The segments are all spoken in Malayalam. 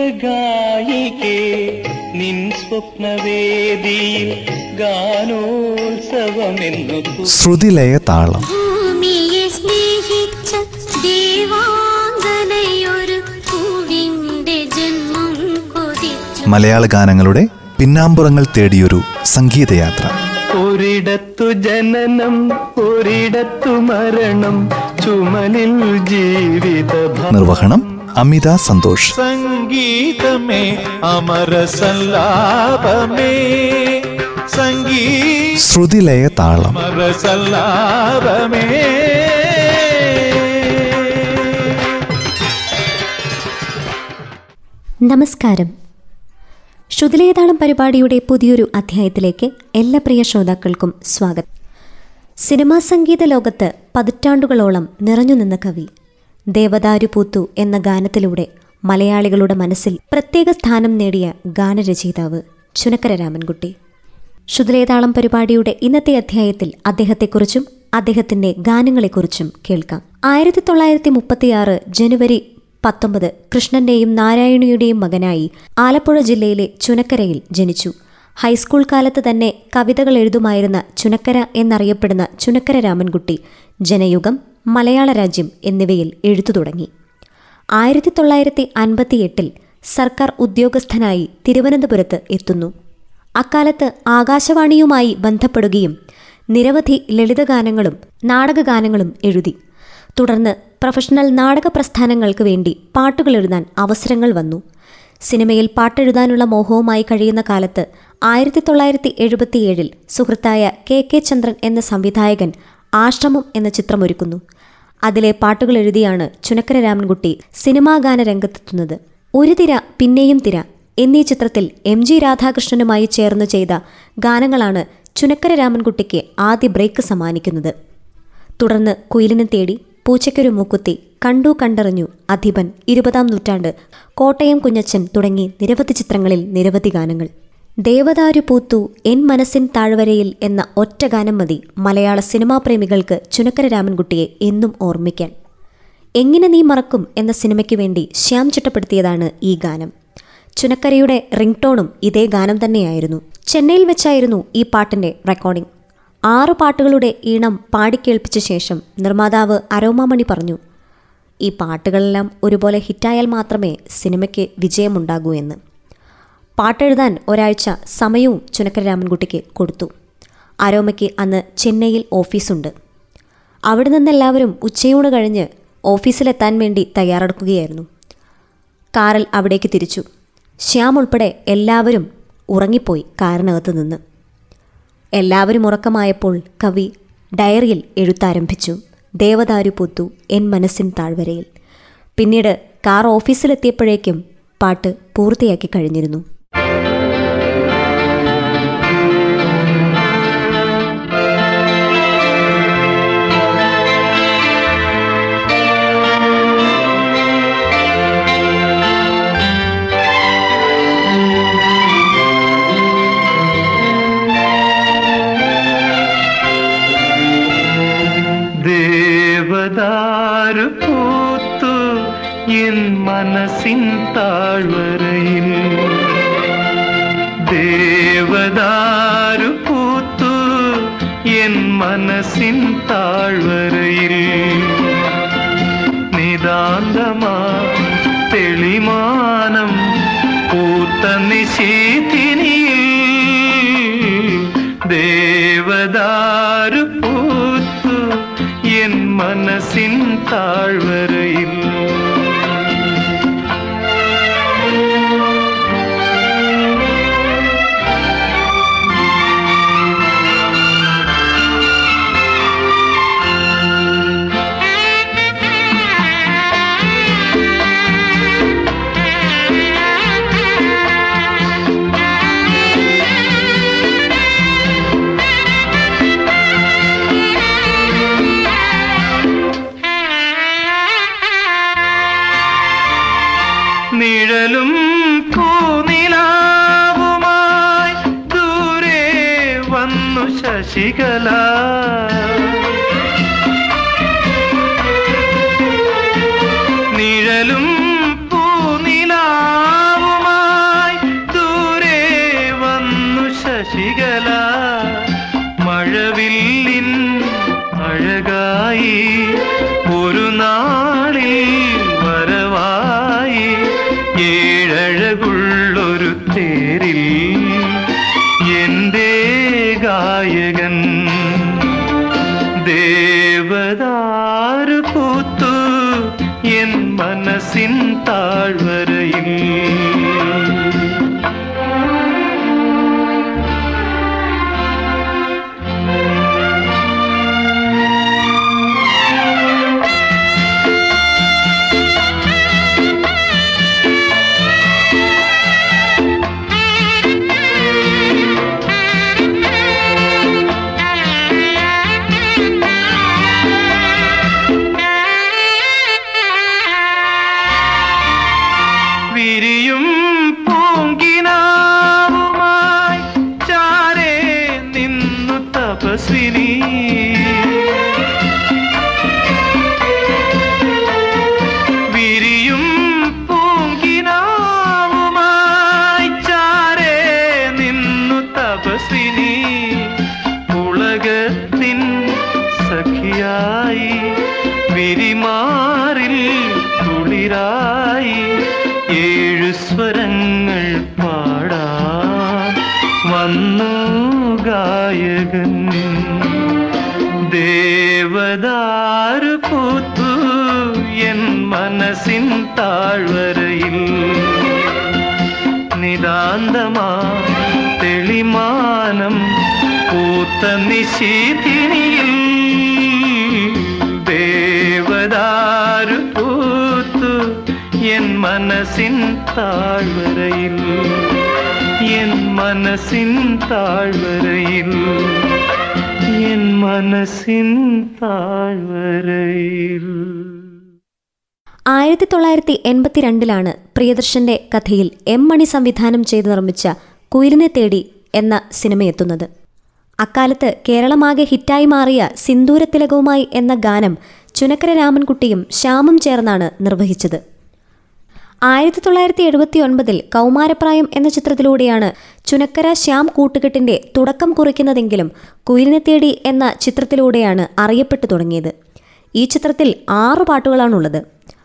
സ്നേഹഗായികേ നിൻ സ്വപ്നവേദിയിൽ ഗാനോത്സവമെന്നു ശ്രുതിലയ താളം ഭൂമിയെ സ്നേഹിച്ച ദേവാംഗനയൊരു പൂവിന്റെ ജന്മം കൊതിച്ചു. മലയാള ഗാനങ്ങളുടെ പിന്നാമ്പുറങ്ങൾ തേടിയൊരു സംഗീതയാത്ര. ഒരിടത്തു ജനനം ഒരിടത്തു മരണം ചുമലിൽ ജീവിത നിർവഹണം അമിത സന്തോഷ്. സംഗീതമേ അമര സല്ലാപമേ. സംഗീത ശ്രുതിലയ താളം. അമര സല്ലാപമേ. നമസ്കാരം. ശ്രുതിലേതാളം പരിപാടിയുടെ പുതിയൊരു അധ്യായത്തിലേക്ക് എല്ലാ പ്രിയ ശ്രോതാക്കൾക്കും സ്വാഗതം. സിനിമാ സംഗീത ലോകത്ത് പതിറ്റാണ്ടുകളോളം നിറഞ്ഞു നിന്ന കവി ദേവദാരു പൂത്തു എന്ന ഗാനത്തിലൂടെ മലയാളികളുടെ മനസ്സിൽ പ്രത്യേക സ്ഥാനം നേടിയ ഗാനരചയിതാവ് ചുനക്കര രാമൻകുട്ടി. ശുദ്ധലേതാളം പരിപാടിയുടെ ഇന്നത്തെ അധ്യായത്തിൽ അദ്ദേഹത്തെക്കുറിച്ചും അദ്ദേഹത്തിന്റെ ഗാനങ്ങളെക്കുറിച്ചും കേൾക്കാം. ആയിരത്തി തൊള്ളായിരത്തി മുപ്പത്തിയാറ് ജനുവരി പത്തൊമ്പത് കൃഷ്ണന്റെയും നാരായണിയുടെയും മകനായി ആലപ്പുഴ ജില്ലയിലെ ചുനക്കരയിൽ ജനിച്ചു. ഹൈസ്കൂൾ കാലത്ത് തന്നെ കവിതകൾ എഴുതുമായിരുന്ന ചുനക്കര എന്നറിയപ്പെടുന്ന ചുനക്കര രാമൻകുട്ടി ജനയുഗം മലയാള രാജ്യം എന്നിവയിൽ എഴുത്തു തുടങ്ങി. ആയിരത്തി തൊള്ളായിരത്തി അൻപത്തിയെട്ടിൽ സർക്കാർ ഉദ്യോഗസ്ഥനായി തിരുവനന്തപുരത്ത് എത്തുന്നു. അക്കാലത്ത് ആകാശവാണിയുമായി ബന്ധപ്പെടുകയും നിരവധി ലളിതഗാനങ്ങളും നാടകഗാനങ്ങളും എഴുതി. തുടർന്ന് പ്രൊഫഷണൽ നാടക പ്രസ്ഥാനങ്ങൾക്ക് വേണ്ടി പാട്ടുകൾ എഴുതാൻ അവസരങ്ങൾ വന്നു. സിനിമയിൽ പാട്ടെഴുതാനുള്ള മോഹവുമായി കഴിയുന്ന കാലത്ത് ആയിരത്തി തൊള്ളായിരത്തി എഴുപത്തിയേഴിൽ സുഹൃത്തായ കെ കെ ചന്ദ്രൻ എന്ന സംവിധായകൻ ആശ്രമം എന്ന ചിത്രമൊരുക്കുന്നു. അതിലെ പാട്ടുകൾ എഴുതിയാണ് ചുനക്കര രാമൻകുട്ടി സിനിമാ ഗാന രംഗത്തെത്തുന്നത്. ഒരു തിര പിന്നെയും തിര എന്നീ ചിത്രത്തിൽ എം ജി രാധാകൃഷ്ണനുമായി ചേർന്ന് ചെയ്ത ഗാനങ്ങളാണ് ചുനക്കര രാമൻകുട്ടിക്ക് ആദ്യ ബ്രേക്ക് സമ്മാനിക്കുന്നത്. തുടർന്ന് കുയിലിനെ തേടി പൂച്ചയ്ക്കൊരു മൂക്കുത്തി കണ്ടു കണ്ടറിഞ്ഞു അധിപൻ ഇരുപതാം നൂറ്റാണ്ട് കോട്ടയം കുഞ്ഞച്ചൻ തുടങ്ങി നിരവധി ചിത്രങ്ങളിൽ നിരവധി ഗാനങ്ങൾ. ദേവദാരു പൂത്തു എൻ മനസ്സിൻ താഴ്വരയിൽ എന്ന ഒറ്റ ഗാനം മതി മലയാള സിനിമാ പ്രേമികൾക്ക് ചുനക്കര രാമൻകുട്ടിയെ എന്നും ഓർമ്മിക്കാൻ. എങ്ങനെ നീ മറക്കും എന്ന സിനിമയ്ക്ക് വേണ്ടി ശ്യാം ചിട്ടപ്പെടുത്തിയതാണ് ഈ ഗാനം. ചുനക്കരയുടെ റിംഗ് ടോണും ഇതേ ഗാനം തന്നെയായിരുന്നു. ചെന്നൈയിൽ വെച്ചായിരുന്നു ഈ പാട്ടിന്റെ റെക്കോർഡിംഗ്. ആറു പാട്ടുകളുടെ ഈണം പാടിക്കേൾപ്പിച്ച ശേഷം നിർമ്മാതാവ് അരോമാമണി പറഞ്ഞു ഈ പാട്ടുകളെല്ലാം ഒരുപോലെ ഹിറ്റായാൽ മാത്രമേ സിനിമയ്ക്ക് വിജയമുണ്ടാകൂ എന്ന്. പാട്ടെഴുതാൻ ഒരാഴ്ച സമയവും ചുനക്കര രാമൻകുട്ടിക്ക് കൊടുത്തു. അരോമയ്ക്ക് അന്ന് ചെന്നൈയിൽ ഓഫീസുണ്ട്. അവിടെ നിന്നെല്ലാവരും ഉച്ചയൂണ് കഴിഞ്ഞ് ഓഫീസിലെത്താൻ വേണ്ടി തയ്യാറെടുക്കുകയായിരുന്നു. കാറിൽ അവിടേക്ക് തിരിച്ചു. ശ്യാം ഉൾപ്പെടെ എല്ലാവരും ഉറങ്ങിപ്പോയി കാറിനകത്ത് നിന്ന്. എല്ലാവരും ഉറക്കമായപ്പോൾ കവി ഡയറിയിൽ എഴുത്താരംഭിച്ചു. ദേവദാരു പൊത്തു എൻ മനസ്സിൻ താഴ്വരയിൽ. പിന്നീട് കാർ ഓഫീസിലെത്തിയപ്പോഴേക്കും പാട്ട് പൂർത്തിയാക്കി കഴിഞ്ഞിരുന്നു. തെളിമാനം പൂത്ത നിശീതിനിയിൽ ദേവദാരു പൂത്തു എൻ മനസ്സിൻ താഴ്വരയിൽ ಸಿಗ ദേവദാരു പൂത്തു എൻ മനസ്സിൻ താഴ്വരയിൽ നിതാന്തമാ തെളിമാനം പൂത്ത നിശീതിനിയിൽ ദേവദാരു പൂത്തു എൻ മനസ്സിൻ താഴ്വരയിൽ എൻ മനസ്സിൻ താഴ്വരയിൽ എൻ ആയിരത്തി തൊള്ളായിരത്തി എൺപത്തിരണ്ടിലാണ് പ്രിയദർശന്റെ കഥയിൽ എം മണി സംവിധാനം ചെയ്ത് നിർമ്മിച്ച കുയിലിനെ തേടി എന്ന സിനിമയെത്തുന്നത്. അക്കാലത്ത് കേരളമാകെ ഹിറ്റായി മാറിയ സിന്ദൂരത്തിലകവുമായി എന്ന ഗാനം ചുനക്കര രാമൻകുട്ടിയും ശ്യാമും ചേർന്നാണ് നിർവഹിച്ചത്. ആയിരത്തി തൊള്ളായിരത്തി എഴുപത്തി ഒൻപതിൽ കൗമാരപ്രായം എന്ന ചിത്രത്തിലൂടെയാണ് ചുനക്കര ശ്യാം കൂട്ടുകെട്ടിന്റെ തുടക്കം കുറിക്കുന്നതെങ്കിലും കുയിലിനെ തേടി എന്ന ചിത്രത്തിലൂടെയാണ് അറിയപ്പെട്ടു തുടങ്ങിയത്. ഈ ചിത്രത്തിൽ ആറു പാട്ടുകളാണുള്ളത്.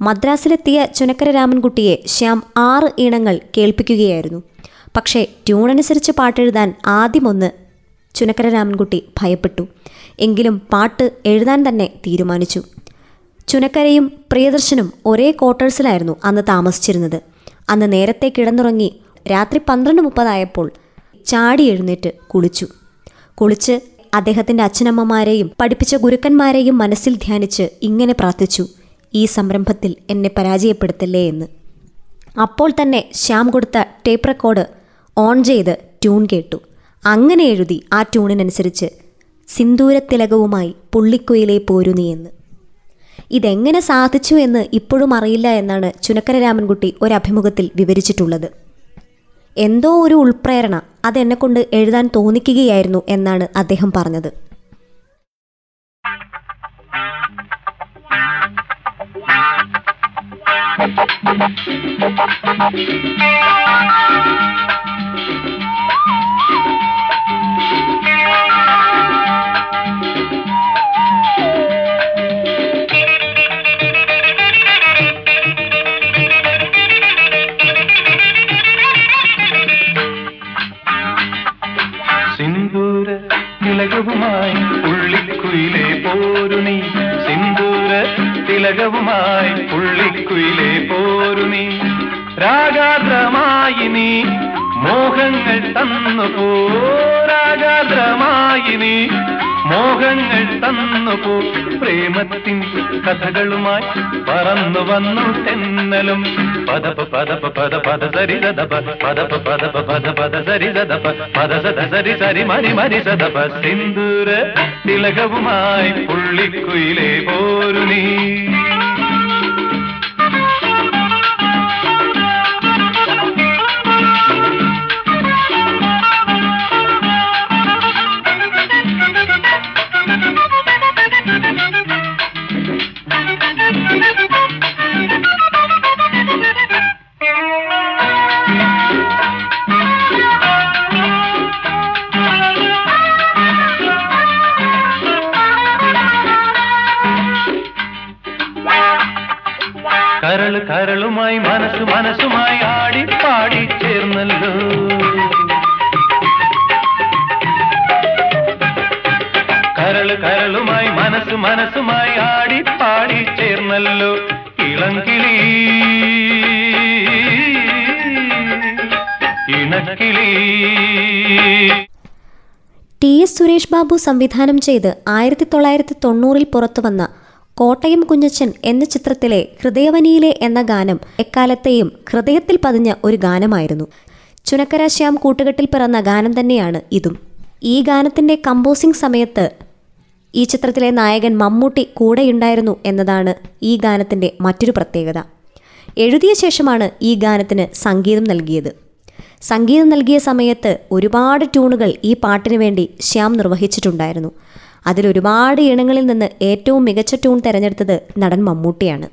മദ്രാസിലെത്തിയ ചുനക്കര രാമൻകുട്ടിയെ ശ്യാം ആറ് ഈണങ്ങൾ കേൾപ്പിക്കുകയായിരുന്നു. പക്ഷേ ട്യൂണനുസരിച്ച് പാട്ടെഴുതാൻ ആദ്യമൊന്ന് ചുനക്കര രാമൻകുട്ടി ഭയപ്പെട്ടു. എങ്കിലും പാട്ട് എഴുതാൻ തന്നെ തീരുമാനിച്ചു. ചുനക്കരയും പ്രിയദർശനും ഒരേ ക്വാർട്ടേഴ്സിലായിരുന്നു അന്ന് താമസിച്ചിരുന്നത്. അന്ന് നേരത്തെ കിടന്നുറങ്ങി രാത്രി പന്ത്രണ്ട് മുപ്പതായപ്പോൾ ചാടി എഴുന്നേറ്റ് കുളിച്ചു. കുളിച്ച് അദ്ദേഹത്തിന്റെ അച്ഛനമ്മമാരെയും പഠിപ്പിച്ച ഗുരുക്കന്മാരെയും മനസ്സിൽ ധ്യാനിച്ച് ഇങ്ങനെ പ്രാർത്ഥിച്ചു ഈ സംരംഭത്തിൽ എന്നെ പരാജയപ്പെടുത്തല്ലേ എന്ന് അപ്പോൾ തന്നെ ശ്യാം കൊടുത്ത ടേപ്പ് റെക്കോർഡ് ഓൺ ചെയ്ത് ട്യൂൺ കേട്ടു. അങ്ങനെ എഴുതി ആ ട്യൂണിനനുസരിച്ച് സിന്ദൂരത്തിലകവുമായി പുള്ളിക്കുയിലെ പോരുനി എന്ന്. ഇതെങ്ങനെ സാധിച്ചു എന്ന് ഇപ്പോഴും അറിയില്ല എന്നാണ് ചുനക്കര രാമൻകുട്ടി ഒരു അഭിമുഖത്തിൽ വിവരിച്ചിട്ടുള്ളത്. എന്തോ ഒരു ഉൾപ്രേരണ അതെന്നെക്കൊണ്ട് എഴുതാൻ തോന്നിക്കുകയായിരുന്നു എന്നാണ് അദ്ദേഹം പറഞ്ഞത്. സിന്ദൂര തിലകവുമായി ഉള്ളിക്കുയിലെ പോരുണി സിന്ദൂര തിലകവുമായി ഉള്ളിക്കുയിലെ പോരുണി രാഗാദ്രമായി നീ മോഹങ്ങൾ തന്നു പോരാഗാതമായി നീ. മോഹങ്ങൾ തന്നു പോ പ്രേമത്തിൻ കഥകളുമായി പറന്നു വന്നു തെന്നലും. പദപ പദപ പദ പദ സരി സദപ പദപ പദപ പദ പദ സരി സദപ പദ സദ സരി സരി മരി മരി സദപ സിന്ദൂര തിലകവുമായി പുള്ളിക്കുയിലെ പോരു നീ. കരൾ കരളുമായി മനസ്സ് മനസ്സുമായി ആടി പാടി ചേർന്നല്ലോ. കരൾ കരളുമായി മനസ്സ് മനസ്സുമായി ആടി പാടി ചേർന്നല്ലോ. ഇളങ്കിളി ഇണക്കിളി. ടി എസ് സുരേഷ് ബാബു സംവിധാനം ചെയ്ത് ആയിരത്തി തൊള്ളായിരത്തി തൊണ്ണൂറിൽ പുറത്തുവന്ന കോട്ടയം കുഞ്ഞച്ചൻ എന്ന ചിത്രത്തിലെ ഹൃദയവനിയിലെ എന്ന ഗാനം എക്കാലത്തെയും ഹൃദയത്തിൽ പതിഞ്ഞ ഒരു ഗാനമായിരുന്നു. ചുനക്കര ശ്യാം കൂട്ടുകെട്ടിൽ പിറന്ന ഗാനം തന്നെയാണ് ഇതും. ഈ ഗാനത്തിന്റെ കമ്പോസിംഗ് സമയത്ത് ഈ ചിത്രത്തിലെ നായകൻ മമ്മൂട്ടി കൂടെയുണ്ടായിരുന്നു എന്നതാണ് ഈ ഗാനത്തിന്റെ മറ്റൊരു പ്രത്യേകത. എഴുതിയ ശേഷമാണ് ഈ ഗാനത്തിന് സംഗീതം നൽകിയത്. സംഗീതം നൽകിയ സമയത്ത് ഒരുപാട് ട്യൂണുകൾ ഈ പാട്ടിന് വേണ്ടി ശ്യാം നിർവഹിച്ചിട്ടുണ്ടായിരുന്നു. അതിലൊരുപാട് ഇണങ്ങളിൽ നിന്ന് ഏറ്റവും മികച്ച ട്യൂൺ തെരഞ്ഞെടുത്തത് നടൻ മമ്മൂട്ടിയാണ്.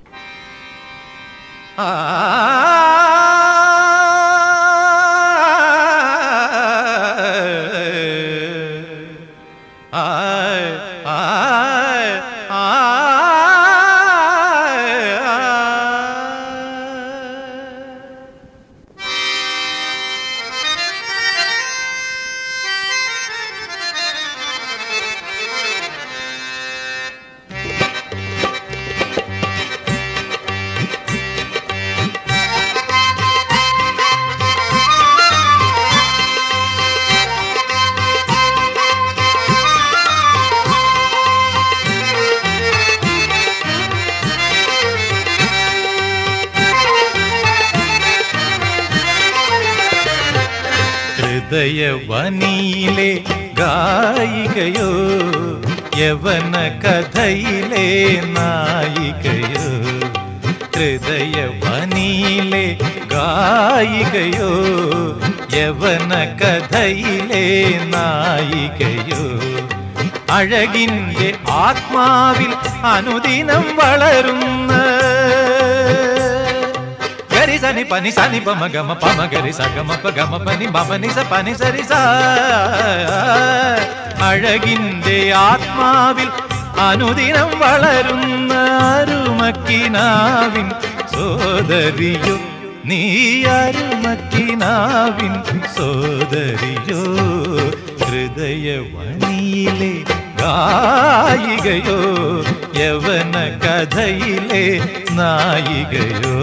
ഹൃദയവനിയിലെ ഗായികയോ യവന കഥയിലെ നായികയോ ഹൃദയവനിയിലെ ഗായികയോ യവന കഥയിലെ നായികയോ. അഴകിന്റെ ആത്മാവിൽ അനുദിനം വളരുന്ന గరి సని పని సని పమ గమ పమ గరి స గమ ప గమ పని మమ ని స పని సరి స അഴകിൻ്റെ ആത്മാവിൽ അനുദിനം വളരുന്ന അരുമക്കിനാവിൻ സോദരിയോ നീ അരുമക്കിനാവിൻ സോദരിയോ ഹൃദയവണിയിലെ ഗായികയോ യവന കഥയിലെ നായികയോ.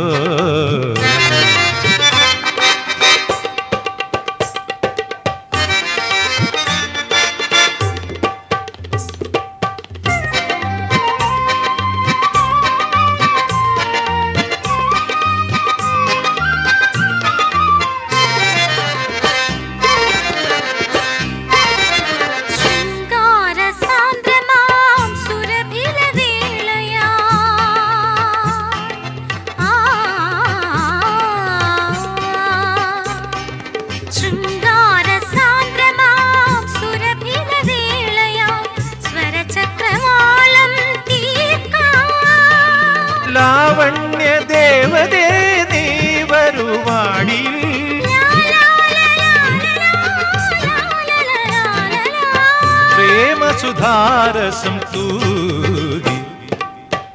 പ്രേമസുധാരസം തൂകി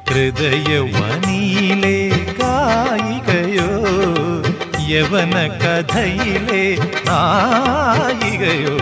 ഹൃദയവനിയിലെ കായികയോ യവന കഥയിലെ നായികയോ.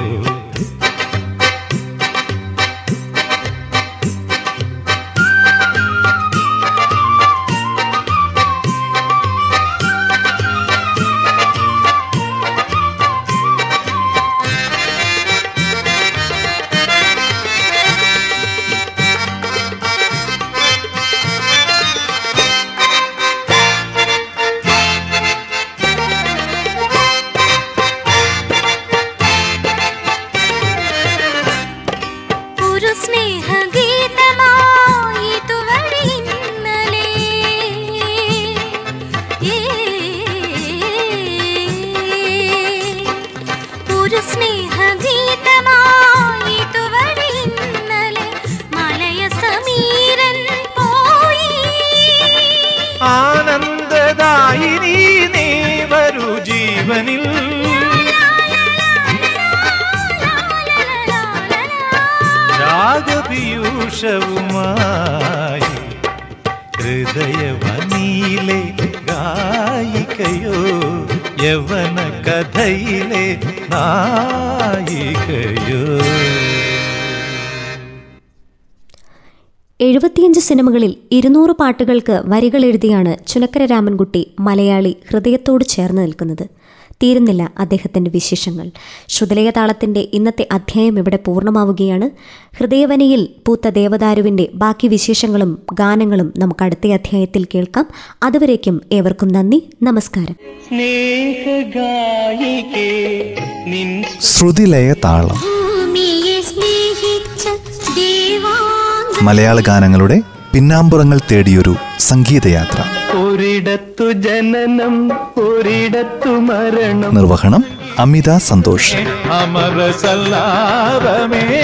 ഹൃദയവനിയിലെ ഗായികയോ യവന കഥയിലെ നായികയോ. എഴുപത്തിയഞ്ച് സിനിമകളിൽ ഇരുന്നൂറ് പാട്ടുകൾക്ക് വരികൾ എഴുതിയാണ് ചുനക്കര രാമൻകുട്ടി മലയാളി ഹൃദയത്തോട് ചേർന്ന് നിൽക്കുന്നത്. തീരുന്നില്ല അദ്ദേഹത്തിന്റെ വിശേഷങ്ങൾ. ശ്രുതലയ താളത്തിന്റെ ഇന്നത്തെ അധ്യായം ഇവിടെ പൂർണമാവുകയാണ്. ഹൃദയവനിയിൽ പൂത്ത ദേവദാരുവിന്റെ ബാക്കി വിശേഷങ്ങളും ഗാനങ്ങളും നമുക്ക് അടുത്ത അധ്യായത്തിൽ കേൾക്കാം. അതുവരേക്കും ഏവർക്കും നന്ദി നമസ്കാരം. ശ്രുതിലയ താളം മലയാള ഗാനങ്ങളുടെ പിന്നാമ്പുറങ്ങൾ തേടിയൊരു സംഗീതയാത്ര. ഒരിടത്തു ജനനം ഒരിടത്തു മരണം. നിർവഹണം അമിത സന്തോഷ്. അമര സല്ലാപമേ